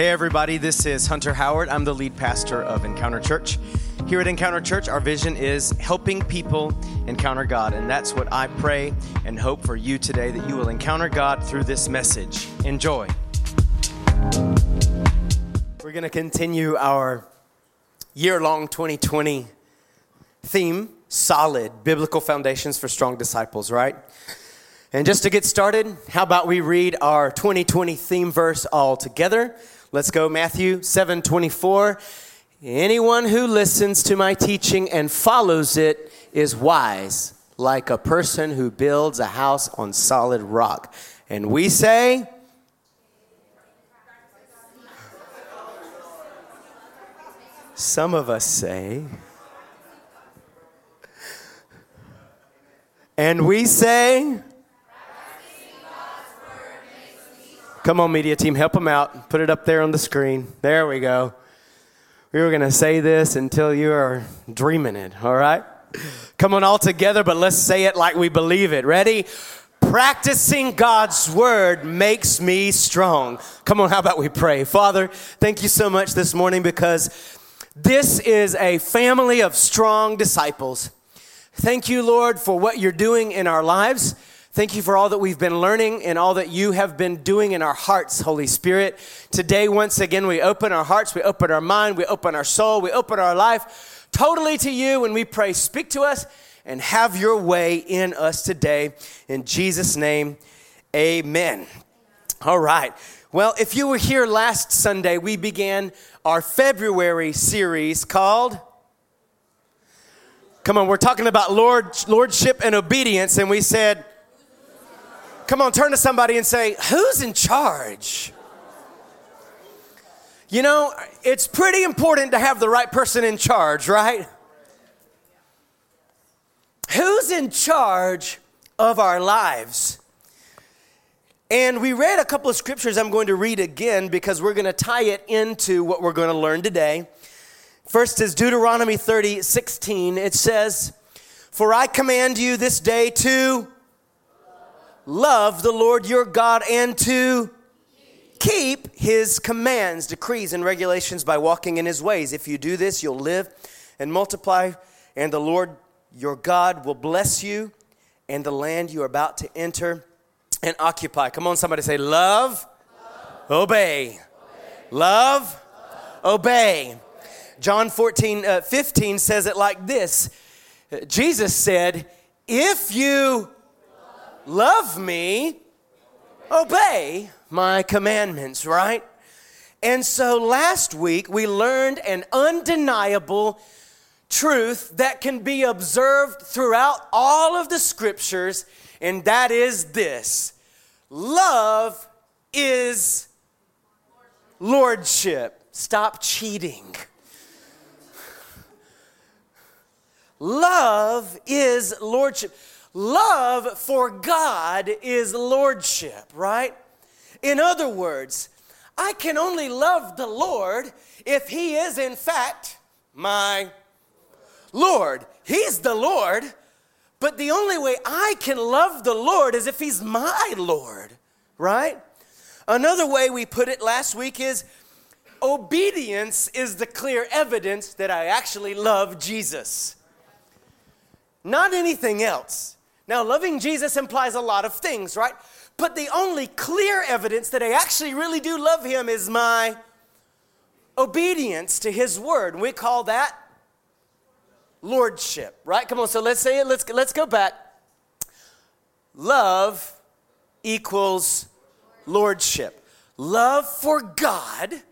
Hey, everybody, this is Hunter Howard. I'm the lead pastor of Encounter Church. Here at Encounter Church, our vision is helping people encounter God. And that's what I pray and hope for you today that you will encounter God through this message. Enjoy. We're going to continue our year long 2020 theme solid biblical foundations for strong disciples, right? And just to get started, how about we read our 2020 theme verse all together? Let's go Matthew 7:24. Anyone who listens to my teaching and follows it is wise, like a person who builds a house on solid rock. And we say, Some of us say, and we say, Come on, media team, help them out. Put it up there on the screen. There we go. We were going to say this until you are dreaming it, all right? Come on, all together, but let's say it like we believe it. Ready? Practicing God's word makes me strong. Come on, how about we pray? Father, thank you so much this morning because this is a family of strong disciples. Thank you, Lord, for what you're doing in our lives. Thank you for all that we've been learning and all that you have been doing in our hearts, Holy Spirit. Today, once again, we open our hearts, we open our mind, we open our soul, we open our life totally to you, and we pray, speak to us and have your way in us today. In Jesus' name, amen. All right. Well, if you were here last Sunday, we began our February series called Come on, we're talking about Lord, lordship and obedience, and we said, Come on, turn to somebody and say, Who's in charge? You know, it's pretty important to have the right person in charge, right? Who's in charge of our lives? And we read a couple of scriptures I'm going to read again because we're going to tie it into what we're going to learn today. First is Deuteronomy 30, 16. It says, For I command you this day to love the Lord your God and to keep his commands, decrees, and regulations by walking in his ways. If you do this, you'll live and multiply, and the Lord your God will bless you and the land you are about to enter and occupy. Come on, somebody say, Love, love. Obey. obey. Love, love. obey. John 14, uh, 15 says it like this Jesus said, If you love me, obey my commandments, right? And so last week we learned an undeniable truth that can be observed throughout all of the scriptures, and that is this love is lordship. Stop cheating. Love is lordship. Love for God is lordship, right? In other words, I can only love the Lord if He is, in fact, my Lord. He's the Lord, but the only way I can love the Lord is if He's my Lord, right? Another way we put it last week is obedience is the clear evidence that I actually love Jesus, not anything else. Now, loving Jesus implies a lot of things, right? But the only clear evidence that I actually really do love him is my obedience to his word. We call that lordship, right? Come on, so let's say it. Let's, let's go back. Love equals lordship. Love for God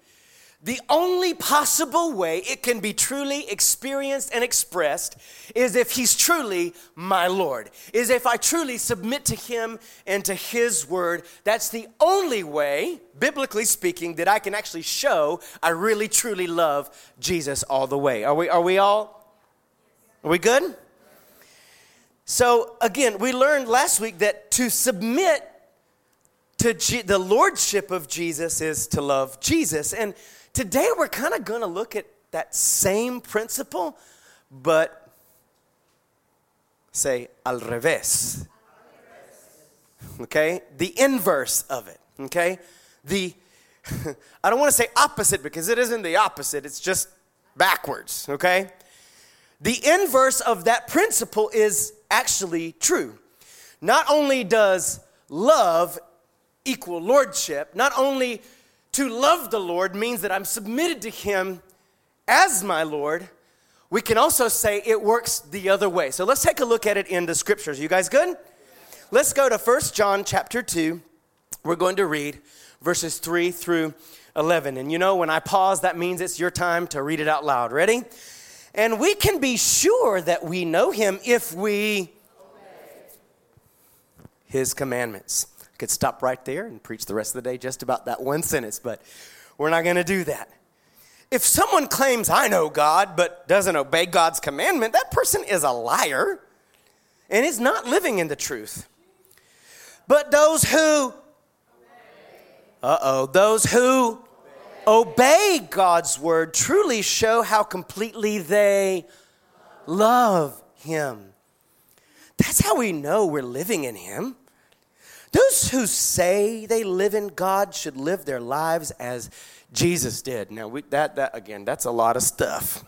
the only possible way it can be truly experienced and expressed is if He's truly my Lord, is if I truly submit to Him and to His Word. That's the only way, biblically speaking, that I can actually show I really truly love Jesus all the way. Are we, are we all? Are we good? So, again, we learned last week that to submit to G- the Lordship of Jesus is to love Jesus. And Today, we're kind of going to look at that same principle, but say al revés. Okay? The inverse of it. Okay? The I don't want to say opposite because it isn't the opposite, it's just backwards, okay? The inverse of that principle is actually true. Not only does love equal lordship, not only to love the Lord means that I'm submitted to Him as my Lord, we can also say it works the other way. So let's take a look at it in the scriptures. You guys good? Let's go to 1 John chapter 2. We're going to read verses 3 through 11. And you know, when I pause, that means it's your time to read it out loud. Ready? And we can be sure that we know him if we obey his commandments. Could stop right there and preach the rest of the day just about that one sentence, but we're not going to do that. If someone claims, I know God, but doesn't obey God's commandment, that person is a liar and is not living in the truth. But those who, uh oh, those who obey God's word truly show how completely they love Him. That's how we know we're living in Him. Those who say they live in God should live their lives as Jesus did. Now, we, that, that, again, that's a lot of stuff.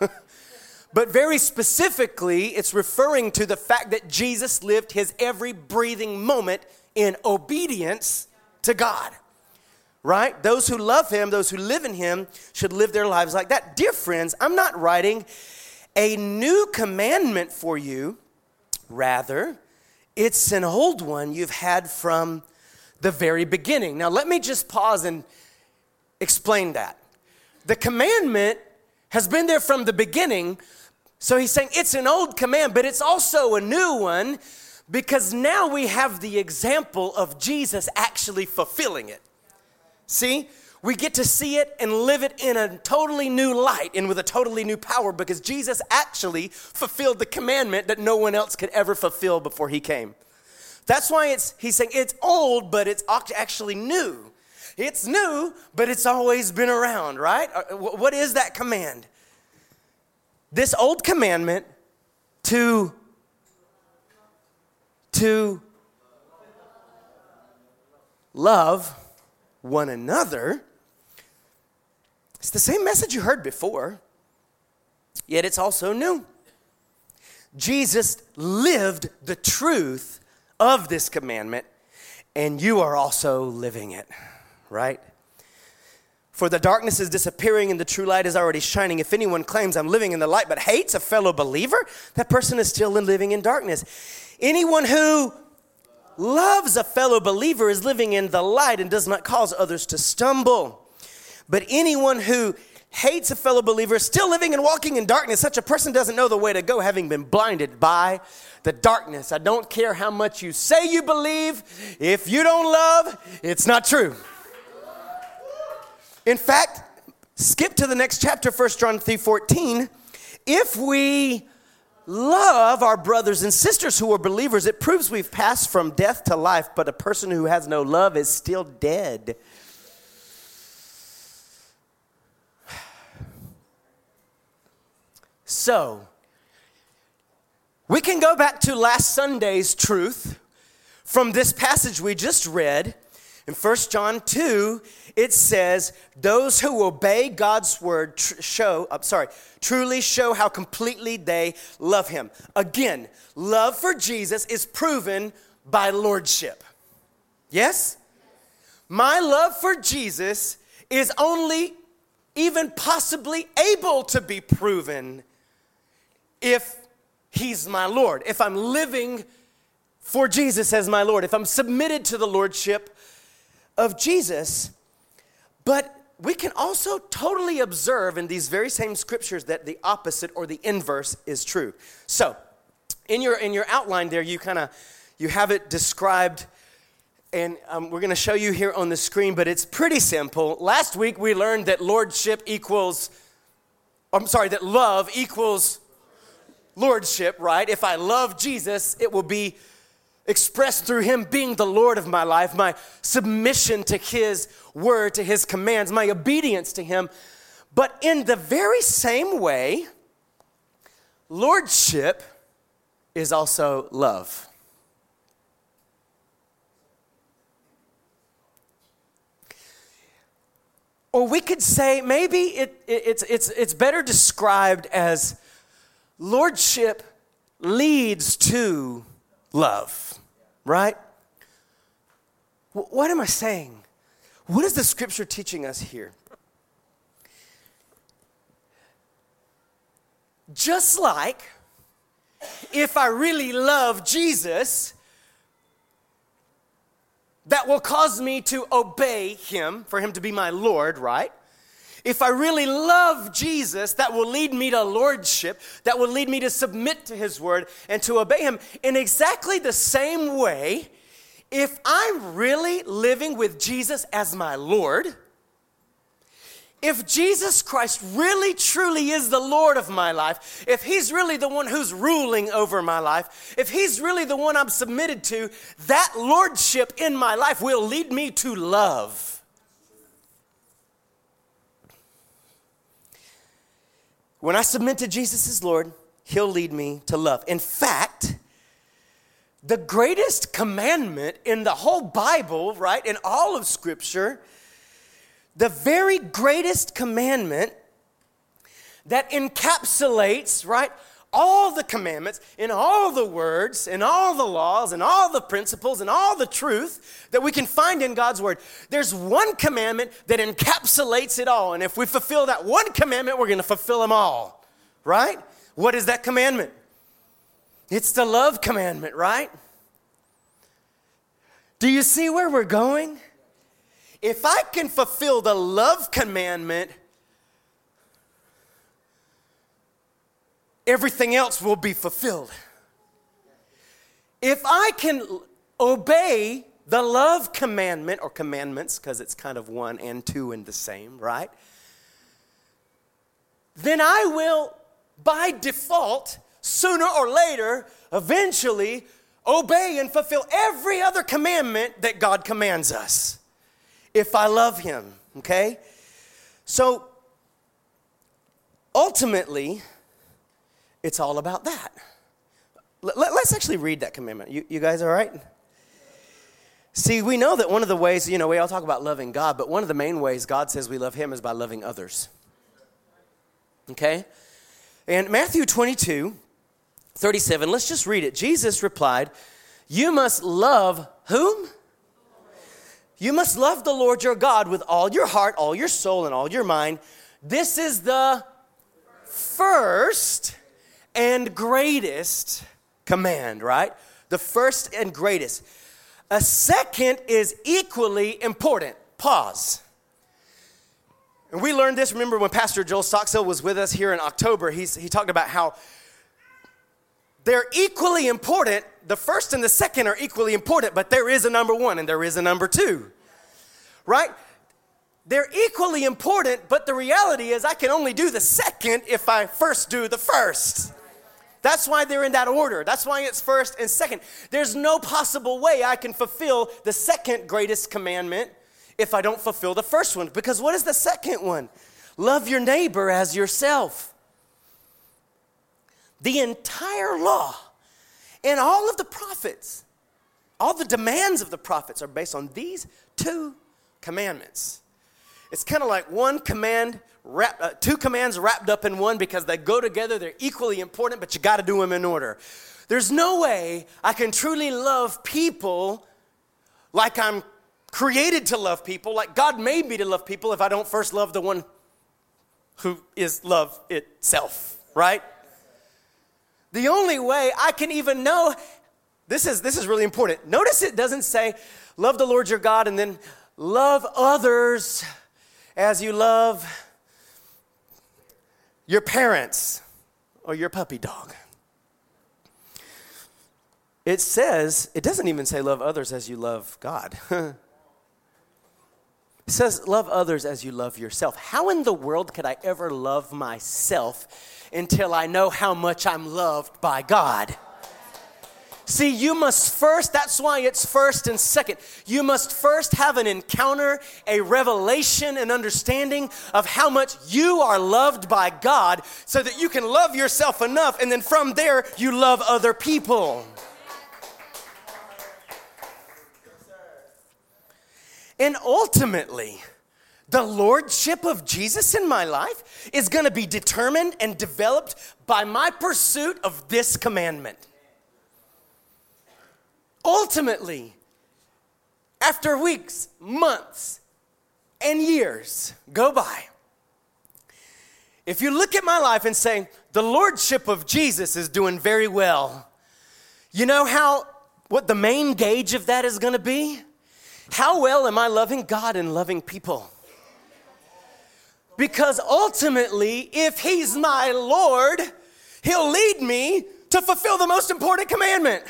but very specifically, it's referring to the fact that Jesus lived his every breathing moment in obedience to God. Right? Those who love him, those who live in him, should live their lives like that. Dear friends, I'm not writing a new commandment for you. Rather, it's an old one you've had from the very beginning. Now, let me just pause and explain that. The commandment has been there from the beginning. So he's saying it's an old command, but it's also a new one because now we have the example of Jesus actually fulfilling it. See? We get to see it and live it in a totally new light and with a totally new power because Jesus actually fulfilled the commandment that no one else could ever fulfill before he came. That's why it's he's saying it's old but it's actually new. It's new, but it's always been around, right? Uh, what is that command? This old commandment to to love one another. It's the same message you heard before, yet it's also new. Jesus lived the truth of this commandment, and you are also living it right? For the darkness is disappearing and the true light is already shining. If anyone claims I'm living in the light but hates a fellow believer, that person is still living in darkness. Anyone who loves a fellow believer is living in the light and does not cause others to stumble. But anyone who hates a fellow believer is still living and walking in darkness. Such a person doesn't know the way to go, having been blinded by the darkness. I don't care how much you say you believe, if you don't love, it's not true. In fact, skip to the next chapter, 1 John 3 14. If we love our brothers and sisters who are believers, it proves we've passed from death to life, but a person who has no love is still dead. So, we can go back to last Sunday's truth from this passage we just read in 1 John 2, it says, Those who obey God's word tr- show, sorry, truly show how completely they love him. Again, love for Jesus is proven by lordship. Yes? My love for Jesus is only even possibly able to be proven if he's my Lord, if I'm living for Jesus as my Lord, if I'm submitted to the lordship of Jesus. But we can also totally observe in these very same scriptures that the opposite or the inverse is true. So, in your in your outline there, you kind of you have it described, and um, we're going to show you here on the screen. But it's pretty simple. Last week we learned that lordship equals, I'm sorry, that love equals lordship. Right? If I love Jesus, it will be expressed through Him being the Lord of my life, my submission to His word, to His commands, my obedience to Him. But in the very same way, Lordship is also love. Or we could say maybe it, it, it's, it's, it's better described as lordship leads to love, right? What am I saying? What is the scripture teaching us here? Just like if I really love Jesus, that will cause me to obey him, for him to be my Lord, right? If I really love Jesus, that will lead me to lordship, that will lead me to submit to his word and to obey him. In exactly the same way, if I'm really living with Jesus as my Lord, if Jesus Christ really truly is the Lord of my life, if He's really the one who's ruling over my life, if He's really the one I'm submitted to, that Lordship in my life will lead me to love. When I submit to Jesus as Lord, He'll lead me to love. In fact, the greatest commandment in the whole Bible, right, in all of Scripture, the very greatest commandment that encapsulates, right, all the commandments in all the words and all the laws and all the principles and all the truth that we can find in God's word. There's one commandment that encapsulates it all. And if we fulfill that one commandment, we're going to fulfill them all, right? What is that commandment? It's the love commandment, right? Do you see where we're going? If I can fulfill the love commandment, everything else will be fulfilled. If I can obey the love commandment or commandments, because it's kind of one and two in the same, right? Then I will, by default, sooner or later, eventually, obey and fulfill every other commandment that God commands us if I love Him, okay? So ultimately, it's all about that. Let, us actually read that commandment. You, you guys all right? See, we know that one of the ways, you know, we all talk about loving God, but one of the main ways God says we love Him is by loving others. Okay? And Matthew 22, 37, let's just read it. Jesus replied, You must love whom? You must love the Lord your God with all your heart, all your soul, and all your mind. This is the first and greatest command, right? The first and greatest. A second is equally important. Pause. And we learned this, remember when Pastor Joel Stockstill was with us here in October, he's, he talked about how they're equally important. The first and the second are equally important, but there is a number one and there is a number two. Right? They're equally important, but the reality is I can only do the second if I first do the first. That's why they're in that order. That's why it's first and second. There's no possible way I can fulfill the second greatest commandment if I don't fulfill the first one. Because what is the second one? Love your neighbor as yourself. The entire law and all of the prophets, all the demands of the prophets are based on these two commandments. It's kind of like one command, wrap, uh, two commands wrapped up in one because they go together. They're equally important, but you got to do them in order. There's no way I can truly love people like I'm created to love people, like God made me to love people, if I don't first love the one who is love itself, right? The only way I can even know, this is, this is really important. Notice it doesn't say, love the Lord your God and then love others as you love your parents or your puppy dog. It says, it doesn't even say love others as you love God. it says love others as you love yourself. How in the world could I ever love myself until I know how much I'm loved by God. See, you must first, that's why it's first and second. You must first have an encounter, a revelation, an understanding of how much you are loved by God so that you can love yourself enough, and then from there, you love other people. And ultimately, the lordship of Jesus in my life is going to be determined and developed by my pursuit of this commandment. Ultimately, after weeks, months, and years go by, if you look at my life and say, the lordship of Jesus is doing very well, you know how, what the main gauge of that is going to be? How well am I loving God and loving people? Because ultimately, if He's my Lord, He'll lead me to fulfill the most important commandment.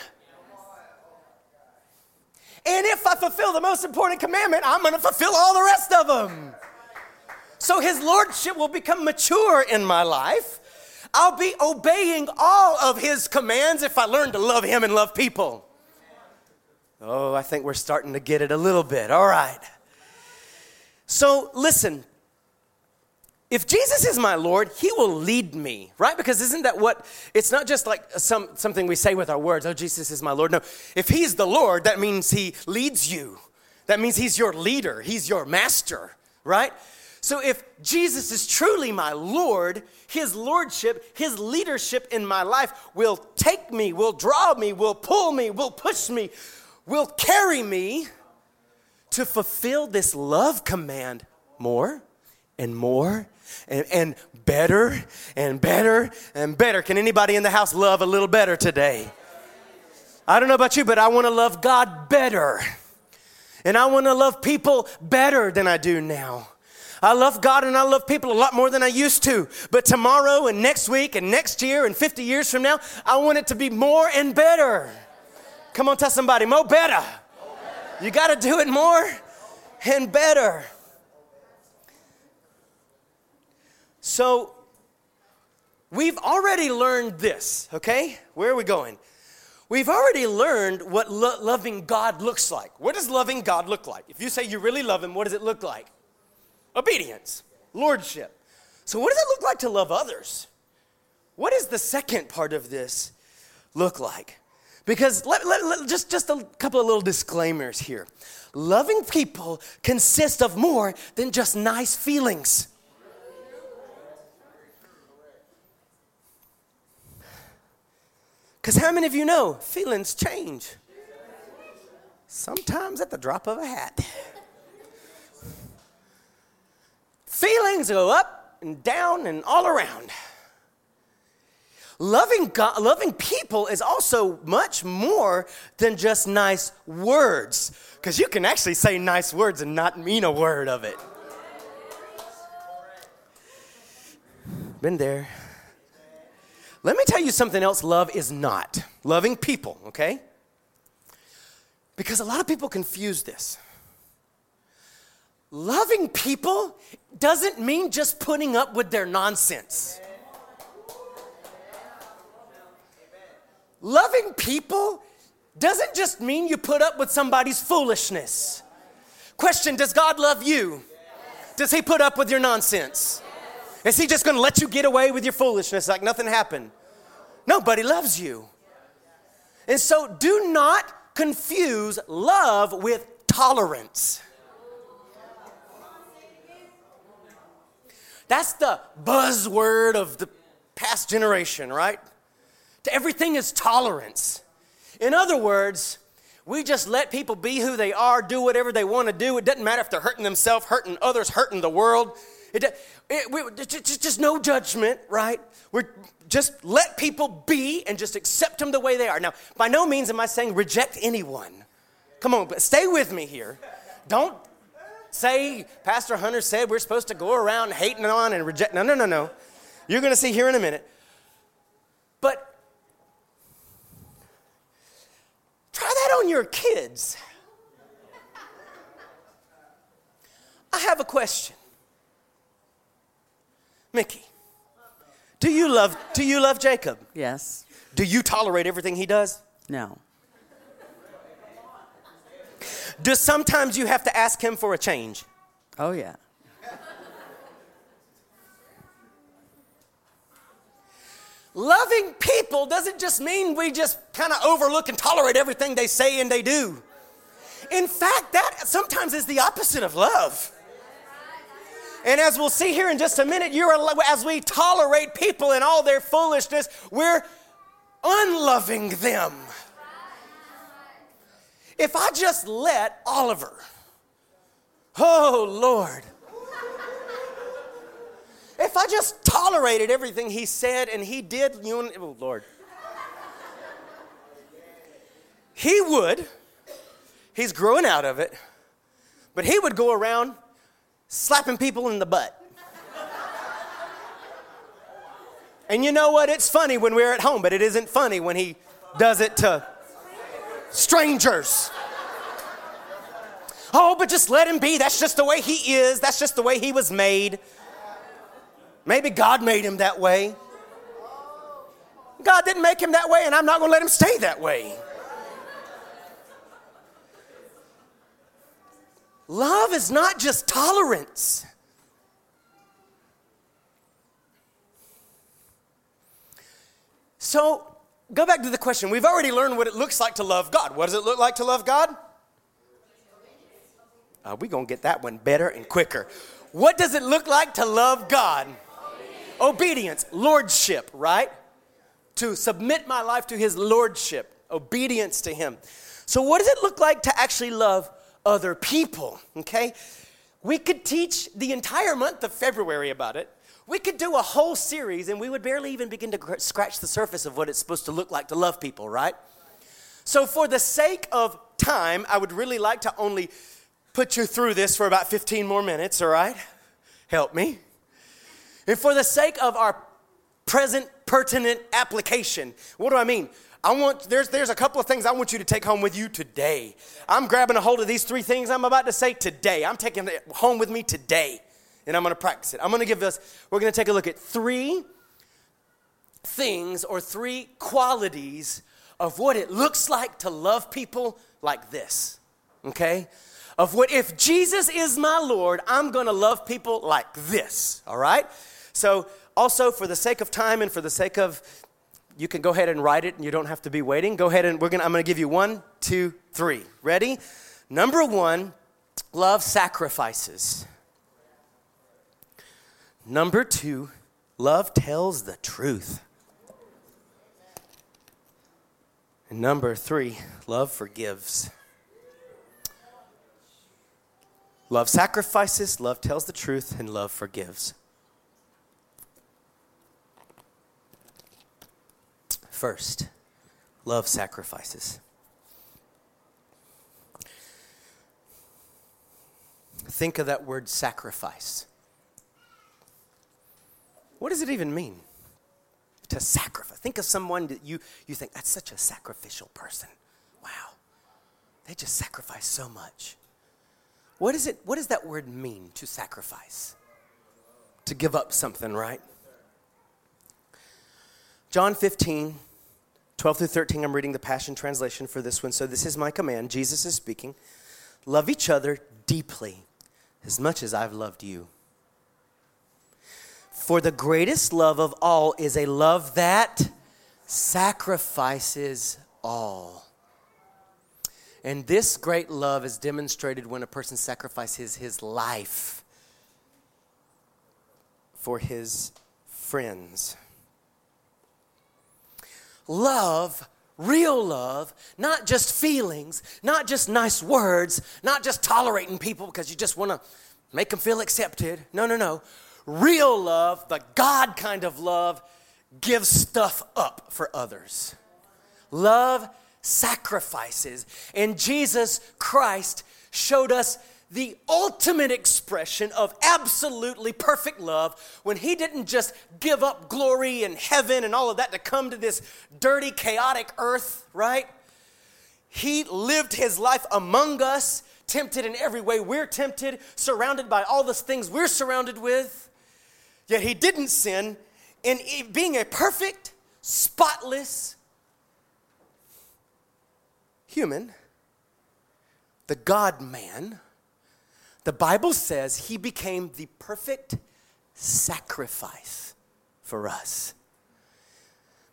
And if I fulfill the most important commandment, I'm going to fulfill all the rest of them. So his lordship will become mature in my life. I'll be obeying all of his commands if I learn to love him and love people. Oh, I think we're starting to get it a little bit. All right. So listen, if Jesus is my Lord, he will lead me, right? Because isn't that what it's not just like some something we say with our words, oh Jesus is my Lord. No. If he's the Lord, that means he leads you. That means he's your leader, he's your master, right? So if Jesus is truly my Lord, his lordship, his leadership in my life will take me, will draw me, will pull me, will push me, will carry me to fulfill this love command more and more and, and better and better and better. Can anybody in the house love a little better today? I don't know about you, but I want to love God better. And I want to love people better than I do now. I love God and I love people a lot more than I used to. But tomorrow and next week and next year and 50 years from now, I want it to be more and better. Come on, tell somebody, more better. You got to do it more and better. So, we've already learned this, okay? Where are we going? We've already learned what lo- loving God looks like. What does loving God look like? If you say you really love Him, what does it look like? Obedience, lordship. So, what does it look like to love others? What does the second part of this look like? Because let, let, let, just, just a couple of little disclaimers here. Loving people consists of more than just nice feelings. Because how many of you know feelings change? Sometimes at the drop of a hat. Feelings go up and down and all around. Loving God, loving people is also much more than just nice words. Because you can actually say nice words and not mean a word of it. Been there. Let me tell you something else love is not. Loving people, okay? Because a lot of people confuse this. Loving people doesn't mean just putting up with their nonsense. Loving people doesn't just mean you put up with somebody's foolishness. Question Does God love you? Does He put up with your nonsense? Is he just going to let you get away with your foolishness like nothing happened? Nobody loves you. And so do not confuse love with tolerance. That's the buzzword of the past generation, right? Everything is tolerance. In other words, we just let people be who they are, do whatever they want to do. It doesn't matter if they're hurting themselves, hurting others, hurting the world. It, it, just, just no judgment, right? We're just let people be and just accept them the way they are. Now, by no means am I saying reject anyone. Come on, but stay with me here. Don't say Pastor Hunter said we're supposed to go around hating on and reject. No, no, no, no. You're going to see here in a minute. But try that on your kids. I have a question. Mickey, do you love do you love Jacob? Yes. Do you tolerate everything he does? No. Do sometimes you have to ask him for a change? Oh yeah. Loving people doesn't just mean we just kind of overlook and tolerate everything they say and they do. In fact, that sometimes is the opposite of love. And as we'll see here in just a minute, you are, as we tolerate people in all their foolishness, we're unloving them. If I just let Oliver, oh Lord, if I just tolerated everything he said and he did, you, oh Lord, he would, he's growing out of it, but he would go around slapping people in the butt. And you know what? It's funny when we're at home, but it isn't funny when he does it to strangers. Oh, but just let him be. That's just the way he is. That's just the way he was made. Maybe God made him that way. God didn't make him that way, and I'm not going to let him stay that way. Love is not just tolerance. So, go back to the question. We've already learned what it looks like to love God. What does it look like to love God? Uh, We're going to get that one better and quicker. What does it look like to love God? Obedience. Obedience, lordship, right? To submit my life to His lordship, obedience to Him. So, what does it look like to actually love other people, okay? We could teach the entire month of February about it. We could do a whole series and we would barely even begin to scratch the surface of what it's supposed to look like to love people, right? So, for the sake of time, I would really like to only put you through this for about 15 more minutes, all right? Help me. And for the sake of our present pertinent application, what do I mean? I want, there's, there's a couple of things I want you to take home with you today. I'm grabbing a hold of these three things I'm about to say today. I'm taking it home with me today, and I'm going to practice it. I'm going to give us, we're going to take a look at three things or three qualities of what it looks like to love people like this, okay? Of what, if Jesus is my Lord, I'm going to love people like this, all right? So, also for the sake of time and for the sake of you can go ahead and write it and you don't have to be waiting. Go ahead and we're gonna, I'm going to give you one, two, three. Ready? Number one, love sacrifices. Number two, love tells the truth. And number three, love forgives. Love sacrifices, love tells the truth, and love forgives. First, love sacrifices. Think of that word sacrifice. What does it even mean? To sacrifice. Think of someone that you, you think, that's such a sacrificial person. Wow. They just sacrifice so much. What, is it, what does that word mean to sacrifice? To give up something, right? John 15, 12 through 13, I'm reading the Passion Translation for this one. So, this is my command. Jesus is speaking. Love each other deeply, as much as I've loved you. For the greatest love of all is a love that sacrifices all. And this great love is demonstrated when a person sacrifices his life for his friends love, real love, not just feelings, not just nice words, not just tolerating people because you just want to make them feel accepted. No, no, no. Real love, the God kind of love, gives stuff up for others. Love sacrifices. And Jesus Christ showed us the ultimate expression of absolutely perfect love when he didn't just give up glory and heaven and all of that to come to this dirty, chaotic earth, right? He lived his life among us, tempted in every way we're tempted, surrounded by all the things we're surrounded with. Yet he didn't sin. In being a perfect, spotless human, the God man, the Bible says he became the perfect sacrifice for us.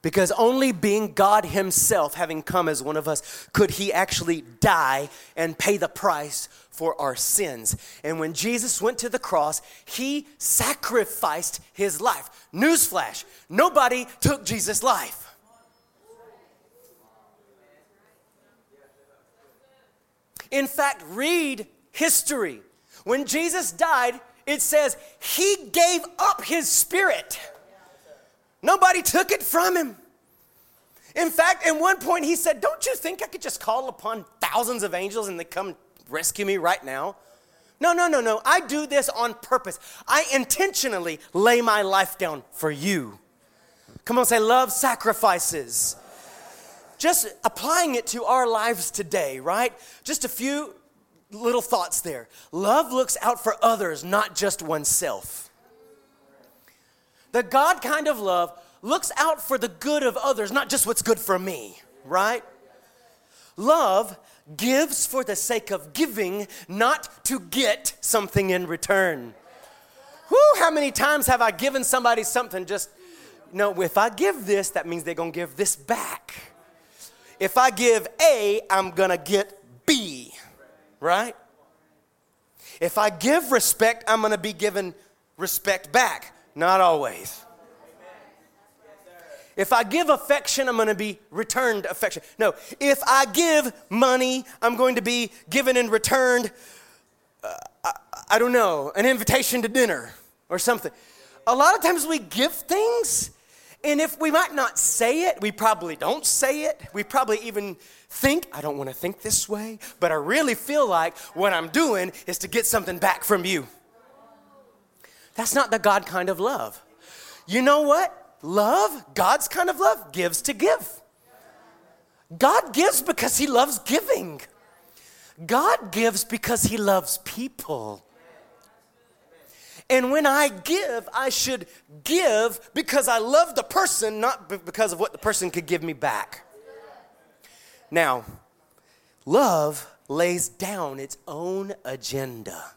Because only being God Himself, having come as one of us, could He actually die and pay the price for our sins. And when Jesus went to the cross, He sacrificed His life. Newsflash nobody took Jesus' life. In fact, read history. When Jesus died, it says he gave up his spirit. Nobody took it from him. In fact, at one point he said, Don't you think I could just call upon thousands of angels and they come rescue me right now? No, no, no, no. I do this on purpose. I intentionally lay my life down for you. Come on, say, love sacrifices. Just applying it to our lives today, right? Just a few little thoughts there. Love looks out for others, not just oneself. The God kind of love looks out for the good of others, not just what's good for me, right? Love gives for the sake of giving, not to get something in return. Whew, how many times have I given somebody something just, know, if I give this, that means they're gonna give this back. If I give A, I'm gonna get B, right? If I give respect, I'm gonna be given respect back. Not always. If I give affection, I'm going to be returned affection. No, if I give money, I'm going to be given in returned, uh, I, I don't know, an invitation to dinner or something. A lot of times we give things, and if we might not say it, we probably don't say it. We probably even think, I don't want to think this way, but I really feel like what I'm doing is to get something back from you. That's not the God kind of love. You know what? Love, God's kind of love, gives to give. God gives because He loves giving. God gives because He loves people. And when I give, I should give because I love the person, not because of what the person could give me back. Now, love lays down its own agenda.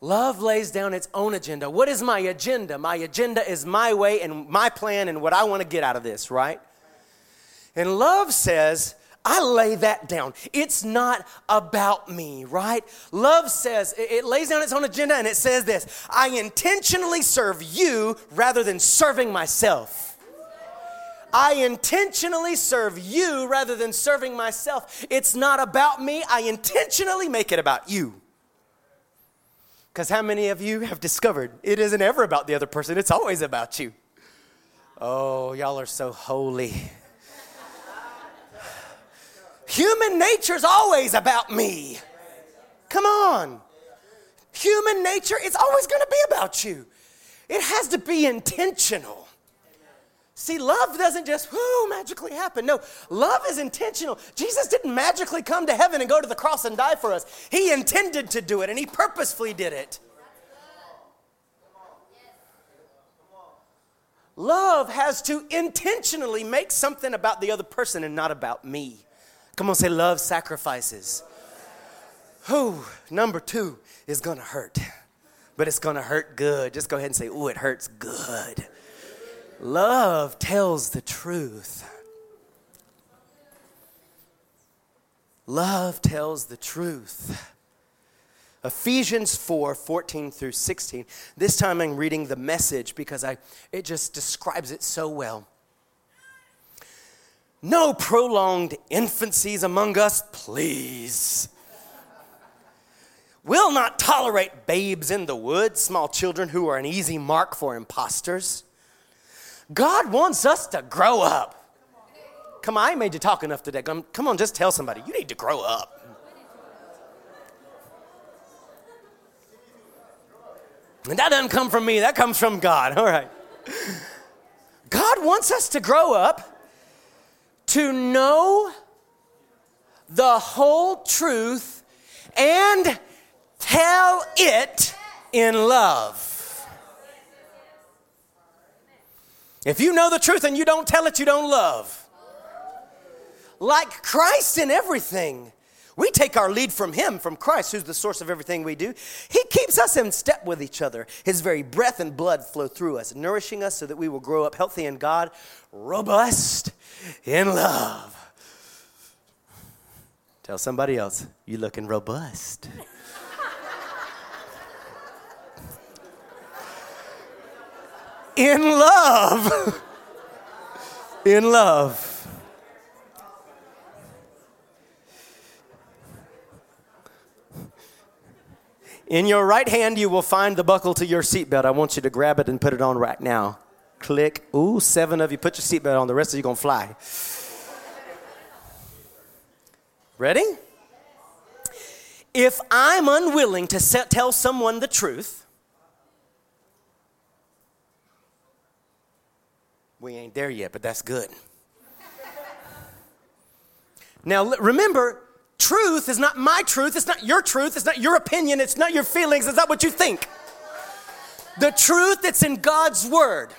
Love lays down its own agenda. What is my agenda? My agenda is my way and my plan and what I want to get out of this, right? And love says, I lay that down. It's not about me, right? Love says, it lays down its own agenda and it says this I intentionally serve you rather than serving myself. I intentionally serve you rather than serving myself. It's not about me. I intentionally make it about you. Because how many of you have discovered it isn't ever about the other person, it's always about you? Oh, y'all are so holy. Human nature's always about me. Come on. Human nature, it's always going to be about you. It has to be intentional. See, love doesn't just whoo magically happen. No, love is intentional. Jesus didn't magically come to heaven and go to the cross and die for us. He intended to do it and he purposefully did it. Love has to intentionally make something about the other person and not about me. Come on, say love sacrifices. Who number two is gonna hurt, but it's gonna hurt good. Just go ahead and say, "Ooh, it hurts good." Love tells the truth. Love tells the truth. Ephesians 4 14 through 16. This time I'm reading the message because I, it just describes it so well. No prolonged infancies among us, please. We'll not tolerate babes in the wood, small children who are an easy mark for impostors. God wants us to grow up. Come on, I made you talk enough today. Come, come on, just tell somebody, you need to grow up. And that doesn't come from me, that comes from God. All right. God wants us to grow up to know the whole truth and tell it in love. If you know the truth and you don't tell it, you don't love. Like Christ in everything, We take our lead from Him, from Christ, who's the source of everything we do. He keeps us in step with each other. His very breath and blood flow through us, nourishing us so that we will grow up healthy in God, robust in love. Tell somebody else, you're looking robust. in love. in love. In your right hand, you will find the buckle to your seatbelt. I want you to grab it and put it on right now. Click. Ooh, seven of you put your seatbelt on. The rest of you going to fly. Ready? If I'm unwilling to set, tell someone the truth, we ain't there yet, but that's good. Now, remember, Truth is not my truth, it's not your truth, it's not your opinion, it's not your feelings, it's not what you think. The truth that's in God's Word.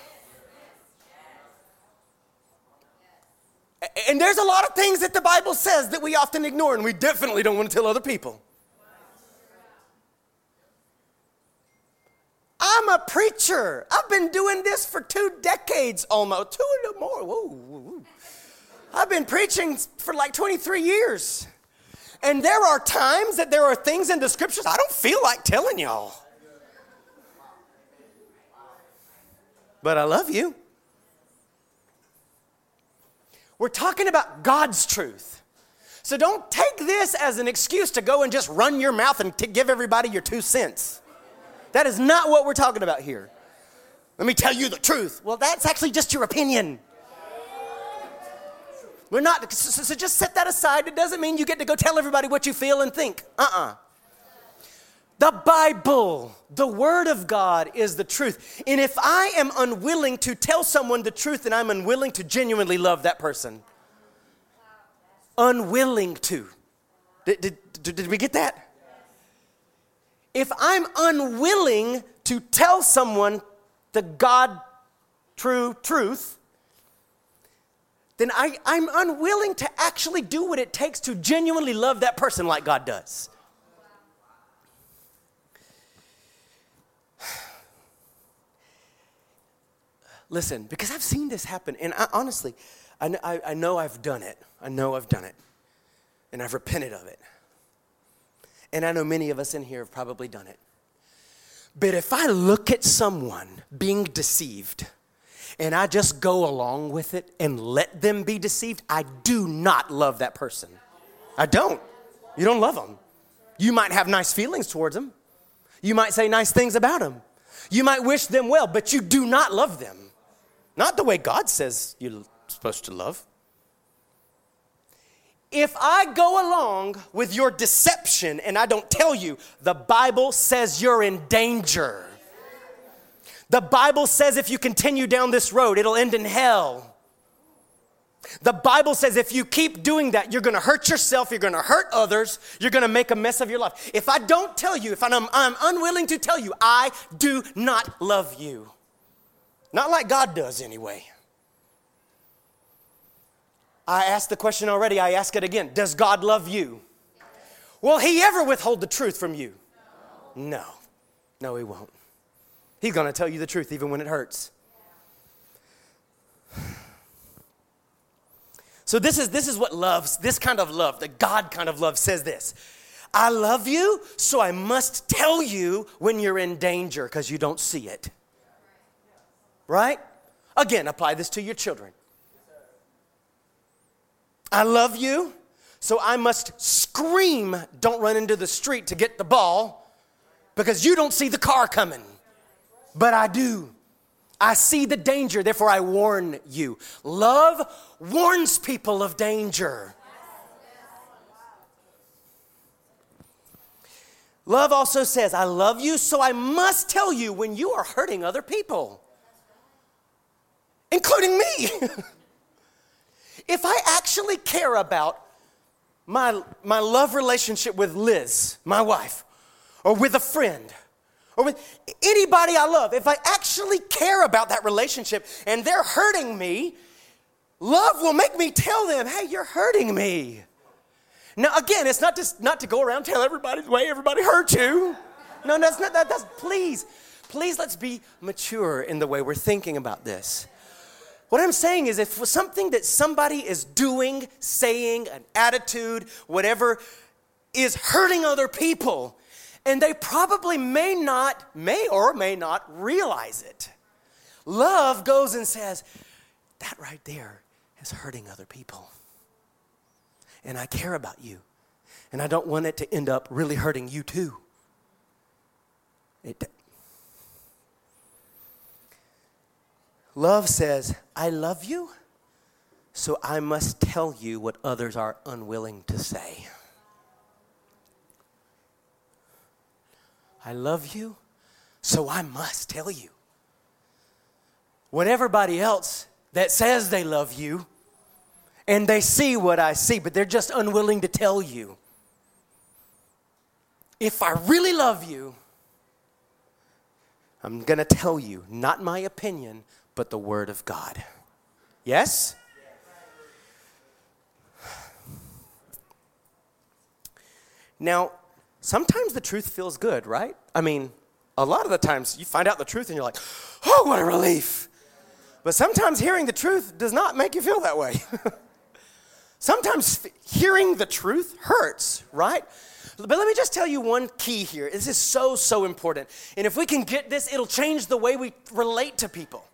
And there's a lot of things that the Bible says that we often ignore, and we definitely don't want to tell other people. I'm a preacher. I've been doing this for two decades almost, two or more. Whoa, whoa, whoa. I've been preaching for like 23 years. And there are times that there are things in the scriptures I don't feel like telling y'all. But I love you. We're talking about God's truth. So don't take this as an excuse to go and just run your mouth and give everybody your two cents. That is not what we're talking about here. Let me tell you the truth. Well, that's actually just your opinion. We're not, so, so just set that aside. It doesn't mean you get to go tell everybody what you feel and think. Uh uh-uh. uh The Bible, the Word of God, is the truth. And if I am unwilling to tell someone the truth, then I'm unwilling to genuinely love that person. Unwilling to. Did, did, did we get that? If I'm unwilling to tell someone the God true truth, then I, I'm unwilling to actually do what it takes to genuinely love that person like God does. Listen, because I've seen this happen, and I, honestly, I, I, I know I've done it. I know I've done it, and I've repented of it. And I know many of us in here have probably done it. But if I look at someone being deceived, and I just go along with it and let them be deceived, I do not love that person. I don't. You don't love them. You might have nice feelings towards them. You might say nice things about them. You might wish them well, but you do not love them. Not the way God says you're supposed to love. If I go along with your deception and I don't tell you, the Bible says you're in danger. The Bible says if you continue down this road, it'll end in hell. The Bible says if you keep doing that, you're gonna hurt yourself, you're gonna hurt others, you're gonna make a mess of your life. If I don't tell you, if I'm, I'm unwilling to tell you, I do not love you. Not like God does, anyway. I asked the question already, I ask it again Does God love you? Will He ever withhold the truth from you? No. No, He won't. He's going to tell you the truth even when it hurts. So this is this is what loves, this kind of love, the God kind of love says this. I love you, so I must tell you when you're in danger because you don't see it. Right? Again, apply this to your children. I love you, so I must scream, don't run into the street to get the ball because you don't see the car coming but I do. I see the danger, therefore I warn you. Love warns people of danger. Love also says, I love you, so I must tell you when you are hurting other people, including me. if I actually care about my, my love relationship with Liz, my wife, or with a friend, or with anybody I love, if I actually care about that relationship and they're hurting me, love will make me tell them, hey, you're hurting me. Now, again, it's not just not to go around tell everybody the way everybody hurt you. No, that's not that. That's please, please let's be mature in the way we're thinking about this. What I'm saying is, if something that somebody is doing, saying, an attitude, whatever, is hurting other people, and they probably may not, may or may not realize it, love goes and says, That right there is hurting other people. And I care about you. And I don't want it to end up really hurting you too. It, love says, I love you, so I must tell you what others are unwilling to say. I love you, so I must tell you. What everybody else that says they love you and they see what I see, but they're just unwilling to tell you. If I really love you, I'm going to tell you, not my opinion, but the Word of God. Yes? Now, sometimes the truth feels good, right? I mean, a lot of the times you find out the truth and you're like, oh, what a relief. But sometimes hearing the truth does not make you feel that way. sometimes hearing the truth hurts, right? But let me just tell you one key here. This is so, so important. And if we can get this, it'll change the way we relate to people.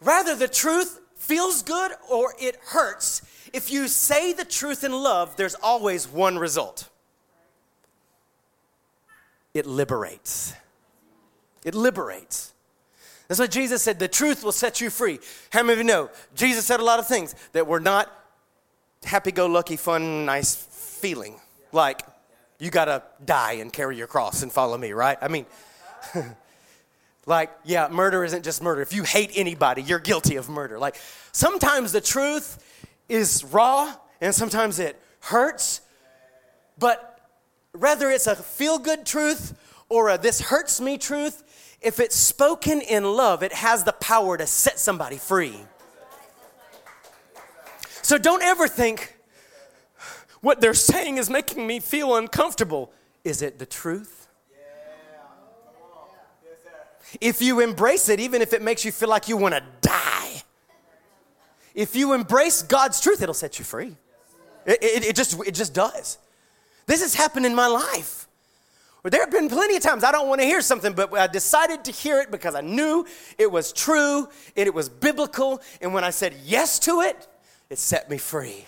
Rather, the truth feels good or it hurts. If you say the truth in love, there's always one result it liberates. It liberates. That's what Jesus said. The truth will set you free. How many of you know? Jesus said a lot of things that were not happy go lucky, fun, nice feeling. Like, you got to die and carry your cross and follow me, right? I mean, like, yeah, murder isn't just murder. If you hate anybody, you're guilty of murder. Like, sometimes the truth is raw and sometimes it hurts, but whether it's a feel good truth or a this hurts me truth, if it's spoken in love, it has the power to set somebody free. So don't ever think, what they're saying is making me feel uncomfortable. Is it the truth? If you embrace it, even if it makes you feel like you want to die, if you embrace God's truth, it'll set you free. It, it, it, just, it just does. This has happened in my life. Where there have been plenty of times I don't want to hear something, but I decided to hear it because I knew it was true and it was biblical. And when I said yes to it, it set me free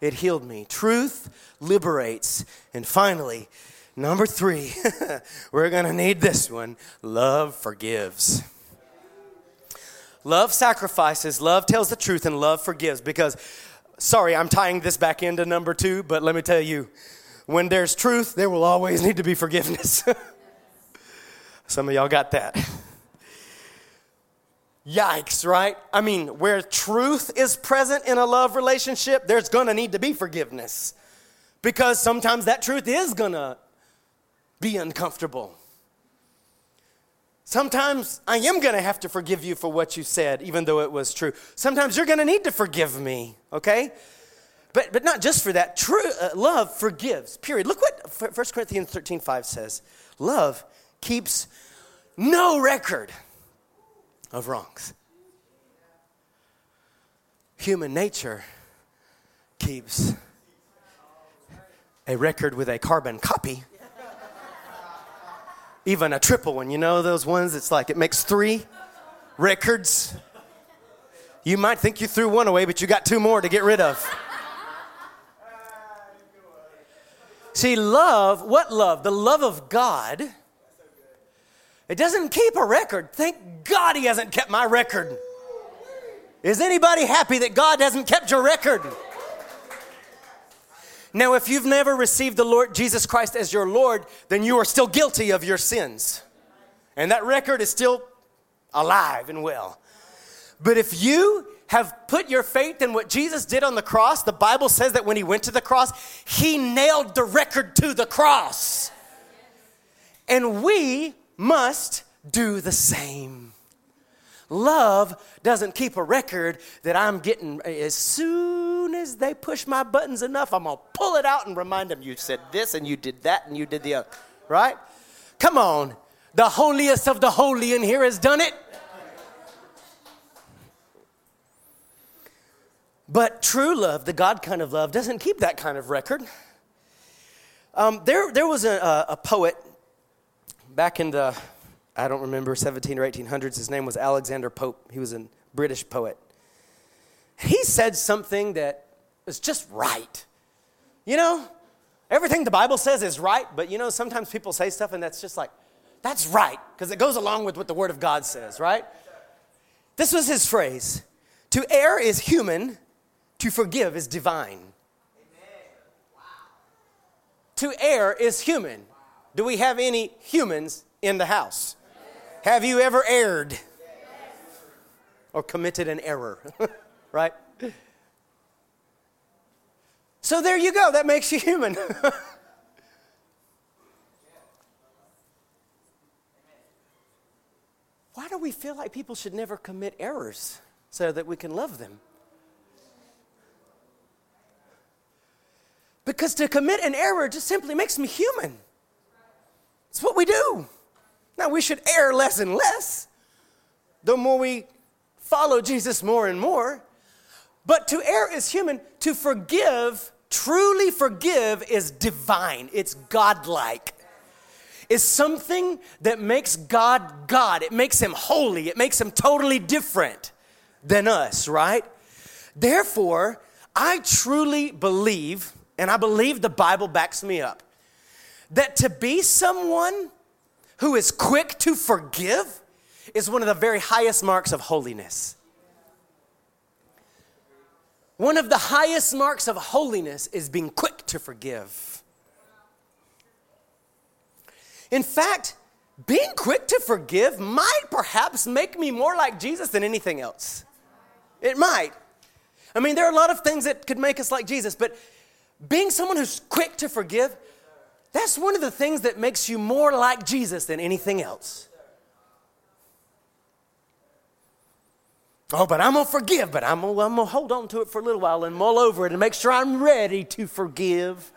it healed me. Truth liberates. And finally, number three, we're going to need this one love forgives. Love sacrifices, love tells the truth, and love forgives. Because, sorry, I'm tying this back into number two, but let me tell you when there's truth, there will always need to be forgiveness. Some of y'all got that. Yikes, right? I mean, where truth is present in a love relationship, there's gonna need to be forgiveness. Because sometimes that truth is gonna be uncomfortable. Sometimes I am gonna have to forgive you for what you said, even though it was true. Sometimes you're gonna need to forgive me, okay? But, but not just for that. True uh, love forgives, period. Look what 1 Corinthians 13 5 says love keeps no record of wrongs. Human nature keeps a record with a carbon copy, even a triple one. You know those ones? It's like it makes three records. You might think you threw one away, but you got two more to get rid of. See, love, what love? The love of God it doesn't keep a record. Thank God he hasn't kept my record. Is anybody happy that God hasn't kept your record? Now, if you've never received the Lord Jesus Christ as your Lord, then you are still guilty of your sins. And that record is still alive and well. But if you have put your faith in what Jesus did on the cross, the Bible says that when he went to the cross, he nailed the record to the cross. And we must do the same. Love doesn't keep a record that I'm getting as soon as they push my buttons enough, I'm gonna pull it out and remind them you said this and you did that and you did the other. Right? Come on. The holiest of the holy in here has done it. But true love, the God kind of love, doesn't keep that kind of record. Um, there, there was a, a, poet back in the, I don't remember, 17 or 1800s. His name was Alexander Pope. He was a British poet. He said something that was just right. You know, everything the Bible says is right, but you know, sometimes people say stuff and that's just like, that's right, because it goes along with what the Word of God says, right? This was his phrase To err is human, to forgive is divine. Wow. To err is human. Do we have any humans in the house? Yes. Have you ever erred? Yes. Or committed an error? right? So there you go. That makes you human. Why do we feel like people should never commit errors so that we can love them? Because to commit an error just simply makes me human. It's what we do. Now, we should err less and less the more we follow Jesus more and more. But to err is human, to forgive, truly forgive, is divine, it's godlike. Is something that makes God God. It makes him holy. It makes him totally different than us, right? Therefore, I truly believe and I believe the Bible backs me up, that to be someone who is quick to forgive is one of the very highest marks of holiness. One of the highest marks of holiness is being quick to forgive. In fact, being quick to forgive might perhaps make me more like Jesus than anything else. It might. I mean, there are a lot of things that could make us like Jesus, but being someone who's quick to forgive, that's one of the things that makes you more like Jesus than anything else. Oh, but I'm gonna forgive, but I'm gonna, I'm gonna hold on to it for a little while and mull over it and make sure I'm ready to forgive.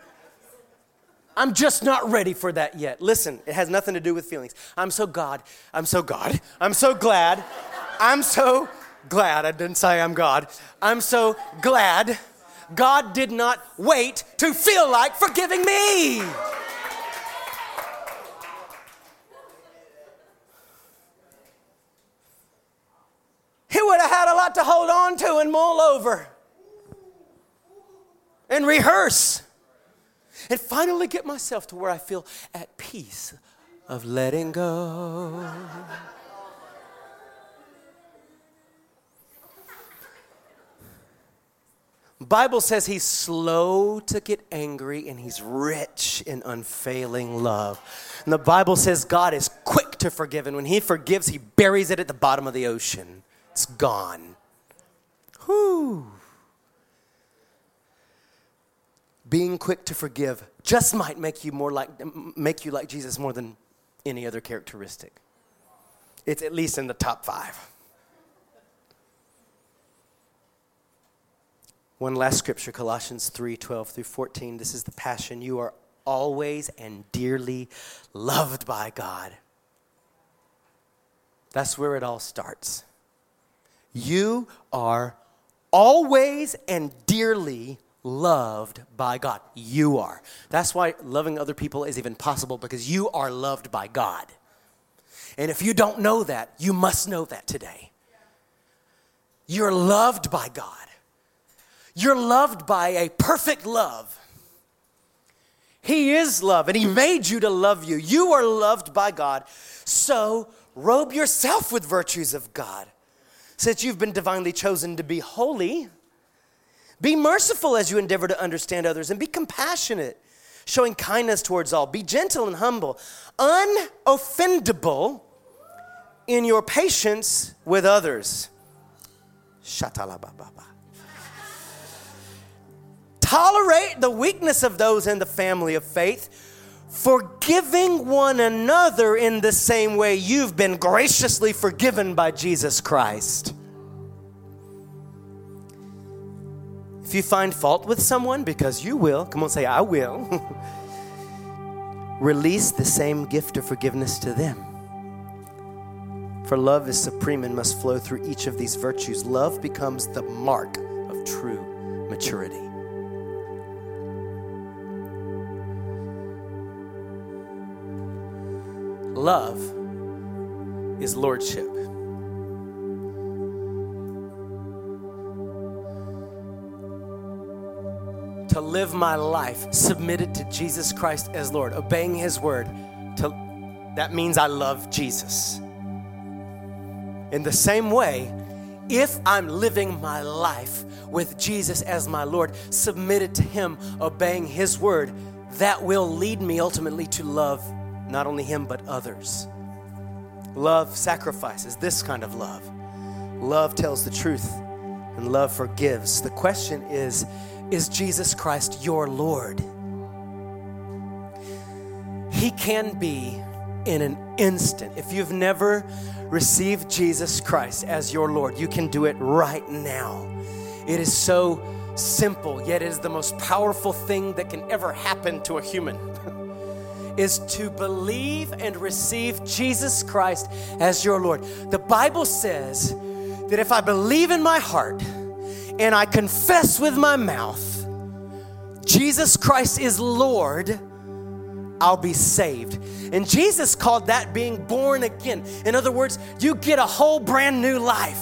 I'm just not ready for that yet. Listen, it has nothing to do with feelings. I'm so God. I'm so God. I'm so glad. I'm so glad. I didn't say I'm God. I'm so glad God did not wait to feel like forgiving me. He would have had a lot to hold on to and mull over and rehearse and finally get myself to where I feel at peace of letting go. Bible says he's slow to get angry and he's rich in unfailing love. And the Bible says God is quick to forgive and when he forgives he buries it at the bottom of the ocean. It's gone. Whew. Being quick to forgive just might make you more like make you like Jesus more than any other characteristic. It's at least in the top 5. One last scripture, Colossians 3 12 through 14. This is the passion. You are always and dearly loved by God. That's where it all starts. You are always and dearly loved by God. You are. That's why loving other people is even possible because you are loved by God. And if you don't know that, you must know that today. You're loved by God. You're loved by a perfect love. He is love, and He made you to love you. You are loved by God. So robe yourself with virtues of God. Since you've been divinely chosen to be holy, be merciful as you endeavor to understand others, and be compassionate, showing kindness towards all. Be gentle and humble, unoffendable in your patience with others. Shatalababa. Tolerate the weakness of those in the family of faith. forgiving one another in the same way you've been graciously forgiven by Jesus Christ. If you find fault with someone, because you will, come on, say, I will, release the same gift of forgiveness to them. For love is supreme and must flow through each of these virtues. Love becomes the mark of true maturity. Love is lordship. To live my life submitted to Jesus Christ as Lord, obeying His word, to, that means I love Jesus. In the same way, if I'm living my life with Jesus as my Lord, submitted to Him, obeying His word, that will lead me ultimately to love not only Him, but others. Love sacrifices, this kind of love. Love tells the truth, and love forgives. The question is Is Jesus Christ your Lord? He can be in an instant. If you've never received Jesus Christ as your Lord, you can do it right now. It is so simple, yet it is the most powerful thing that can ever happen to a human. is to believe and receive Jesus Christ as your Lord. The Bible says that if I believe in my heart and I confess with my mouth Jesus Christ is Lord, I'll be saved. And Jesus called that being born again. In other words, you get a whole brand new life.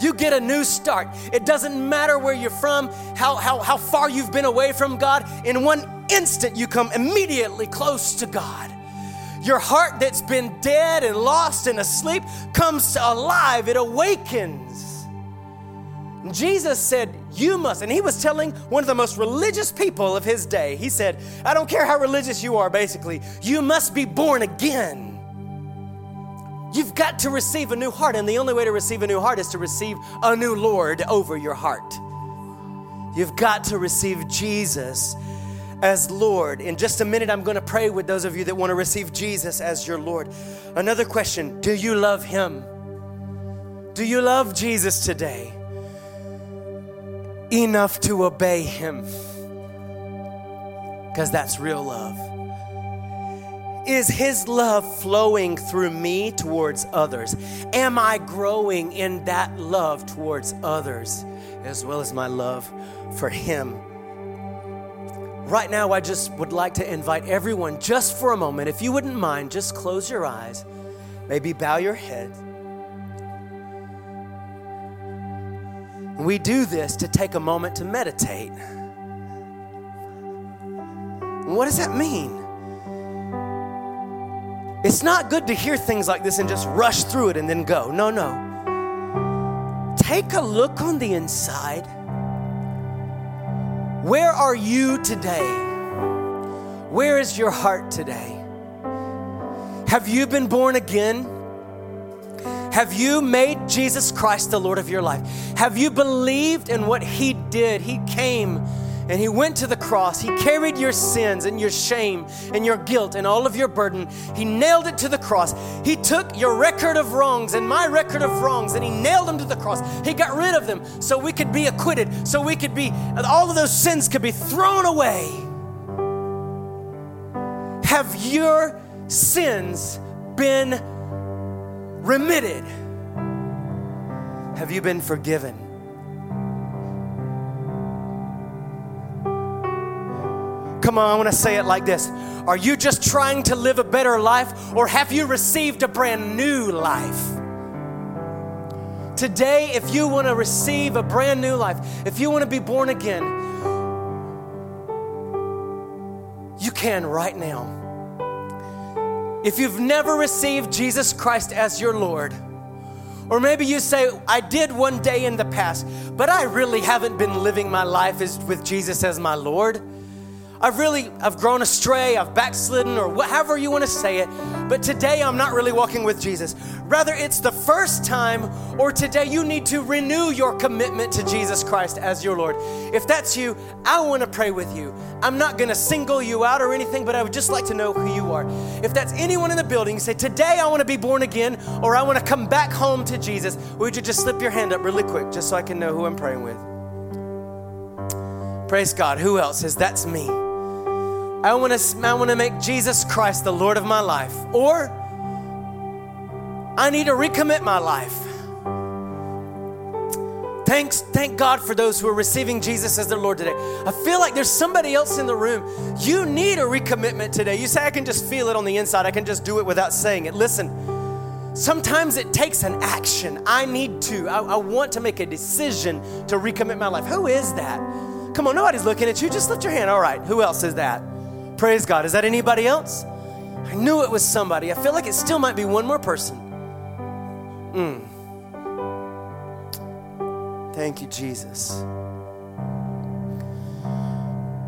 You get a new start. It doesn't matter where you're from, how, how, how far you've been away from God. In one instant, you come immediately close to God. Your heart that's been dead and lost and asleep comes alive, it awakens. Jesus said, You must, and he was telling one of the most religious people of his day, he said, I don't care how religious you are, basically, you must be born again. You've got to receive a new heart, and the only way to receive a new heart is to receive a new Lord over your heart. You've got to receive Jesus as Lord. In just a minute, I'm going to pray with those of you that want to receive Jesus as your Lord. Another question Do you love Him? Do you love Jesus today? Enough to obey Him? Because that's real love. Is His love flowing through me towards others? Am I growing in that love towards others as well as my love for Him? Right now, I just would like to invite everyone, just for a moment, if you wouldn't mind, just close your eyes, maybe bow your head. We do this to take a moment to meditate. What does that mean? It's not good to hear things like this and just rush through it and then go. No, no. Take a look on the inside. Where are you today? Where is your heart today? Have you been born again? Have you made Jesus Christ the Lord of your life? Have you believed in what He did? He came and he went to the cross. He carried your sins and your shame and your guilt and all of your burden. He nailed it to the cross. He took your record of wrongs and my record of wrongs and he nailed them to the cross. He got rid of them so we could be acquitted, so we could be, all of those sins could be thrown away. Have your sins been remitted? Have you been forgiven? Come on, I want to say it like this Are you just trying to live a better life, or have you received a brand new life? Today, if you want to receive a brand new life, if you want to be born again, you can right now. If you've never received Jesus Christ as your Lord, or maybe you say, I did one day in the past, but I really haven't been living my life as, with Jesus as my Lord. I've really, I've grown astray, I've backslidden, or whatever you want to say it, but today I'm not really walking with Jesus. Rather, it's the first time, or today you need to renew your commitment to Jesus Christ as your Lord. If that's you, I want to pray with you. I'm not going to single you out or anything, but I would just like to know who you are. If that's anyone in the building, say, Today I want to be born again, or I want to come back home to Jesus, would you just slip your hand up really quick just so I can know who I'm praying with? Praise God. Who else says, That's me? I want to I want to make Jesus Christ the Lord of my life. Or I need to recommit my life. Thanks, thank God for those who are receiving Jesus as their Lord today. I feel like there's somebody else in the room. You need a recommitment today. You say, I can just feel it on the inside, I can just do it without saying it. Listen, sometimes it takes an action. I need to, I, I want to make a decision to recommit my life. Who is that? Come on, nobody's looking at you. Just lift your hand. All right, who else is that? Praise God. Is that anybody else? I knew it was somebody. I feel like it still might be one more person. Mm. Thank you, Jesus.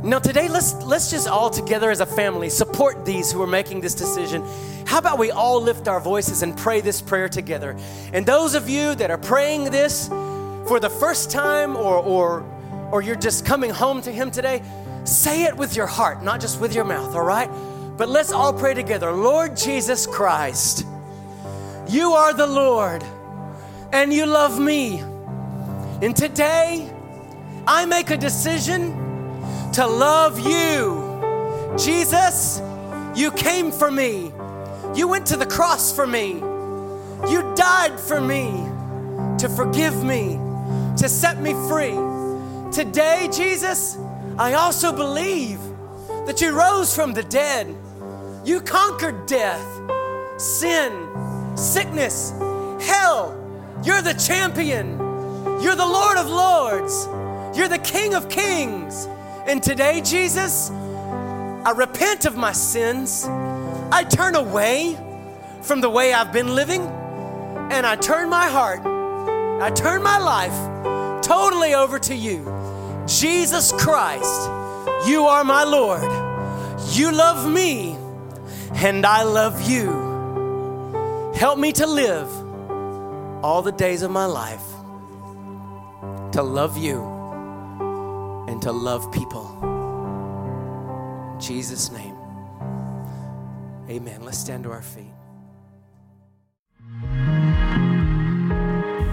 Now today let's let's just all together as a family support these who are making this decision. How about we all lift our voices and pray this prayer together? And those of you that are praying this for the first time or or or you're just coming home to him today, say it with your heart, not just with your mouth, all right? But let's all pray together. Lord Jesus Christ, you are the Lord, and you love me. And today, I make a decision to love you. Jesus, you came for me. You went to the cross for me. You died for me to forgive me, to set me free. Today, Jesus, I also believe that you rose from the dead. You conquered death, sin, sickness, hell. You're the champion. You're the Lord of Lords. You're the King of Kings. And today, Jesus, I repent of my sins. I turn away from the way I've been living and I turn my heart, I turn my life totally over to you. Jesus Christ, you are my Lord. You love me and I love you. Help me to live all the days of my life to love you and to love people. In Jesus' name. Amen. Let's stand to our feet.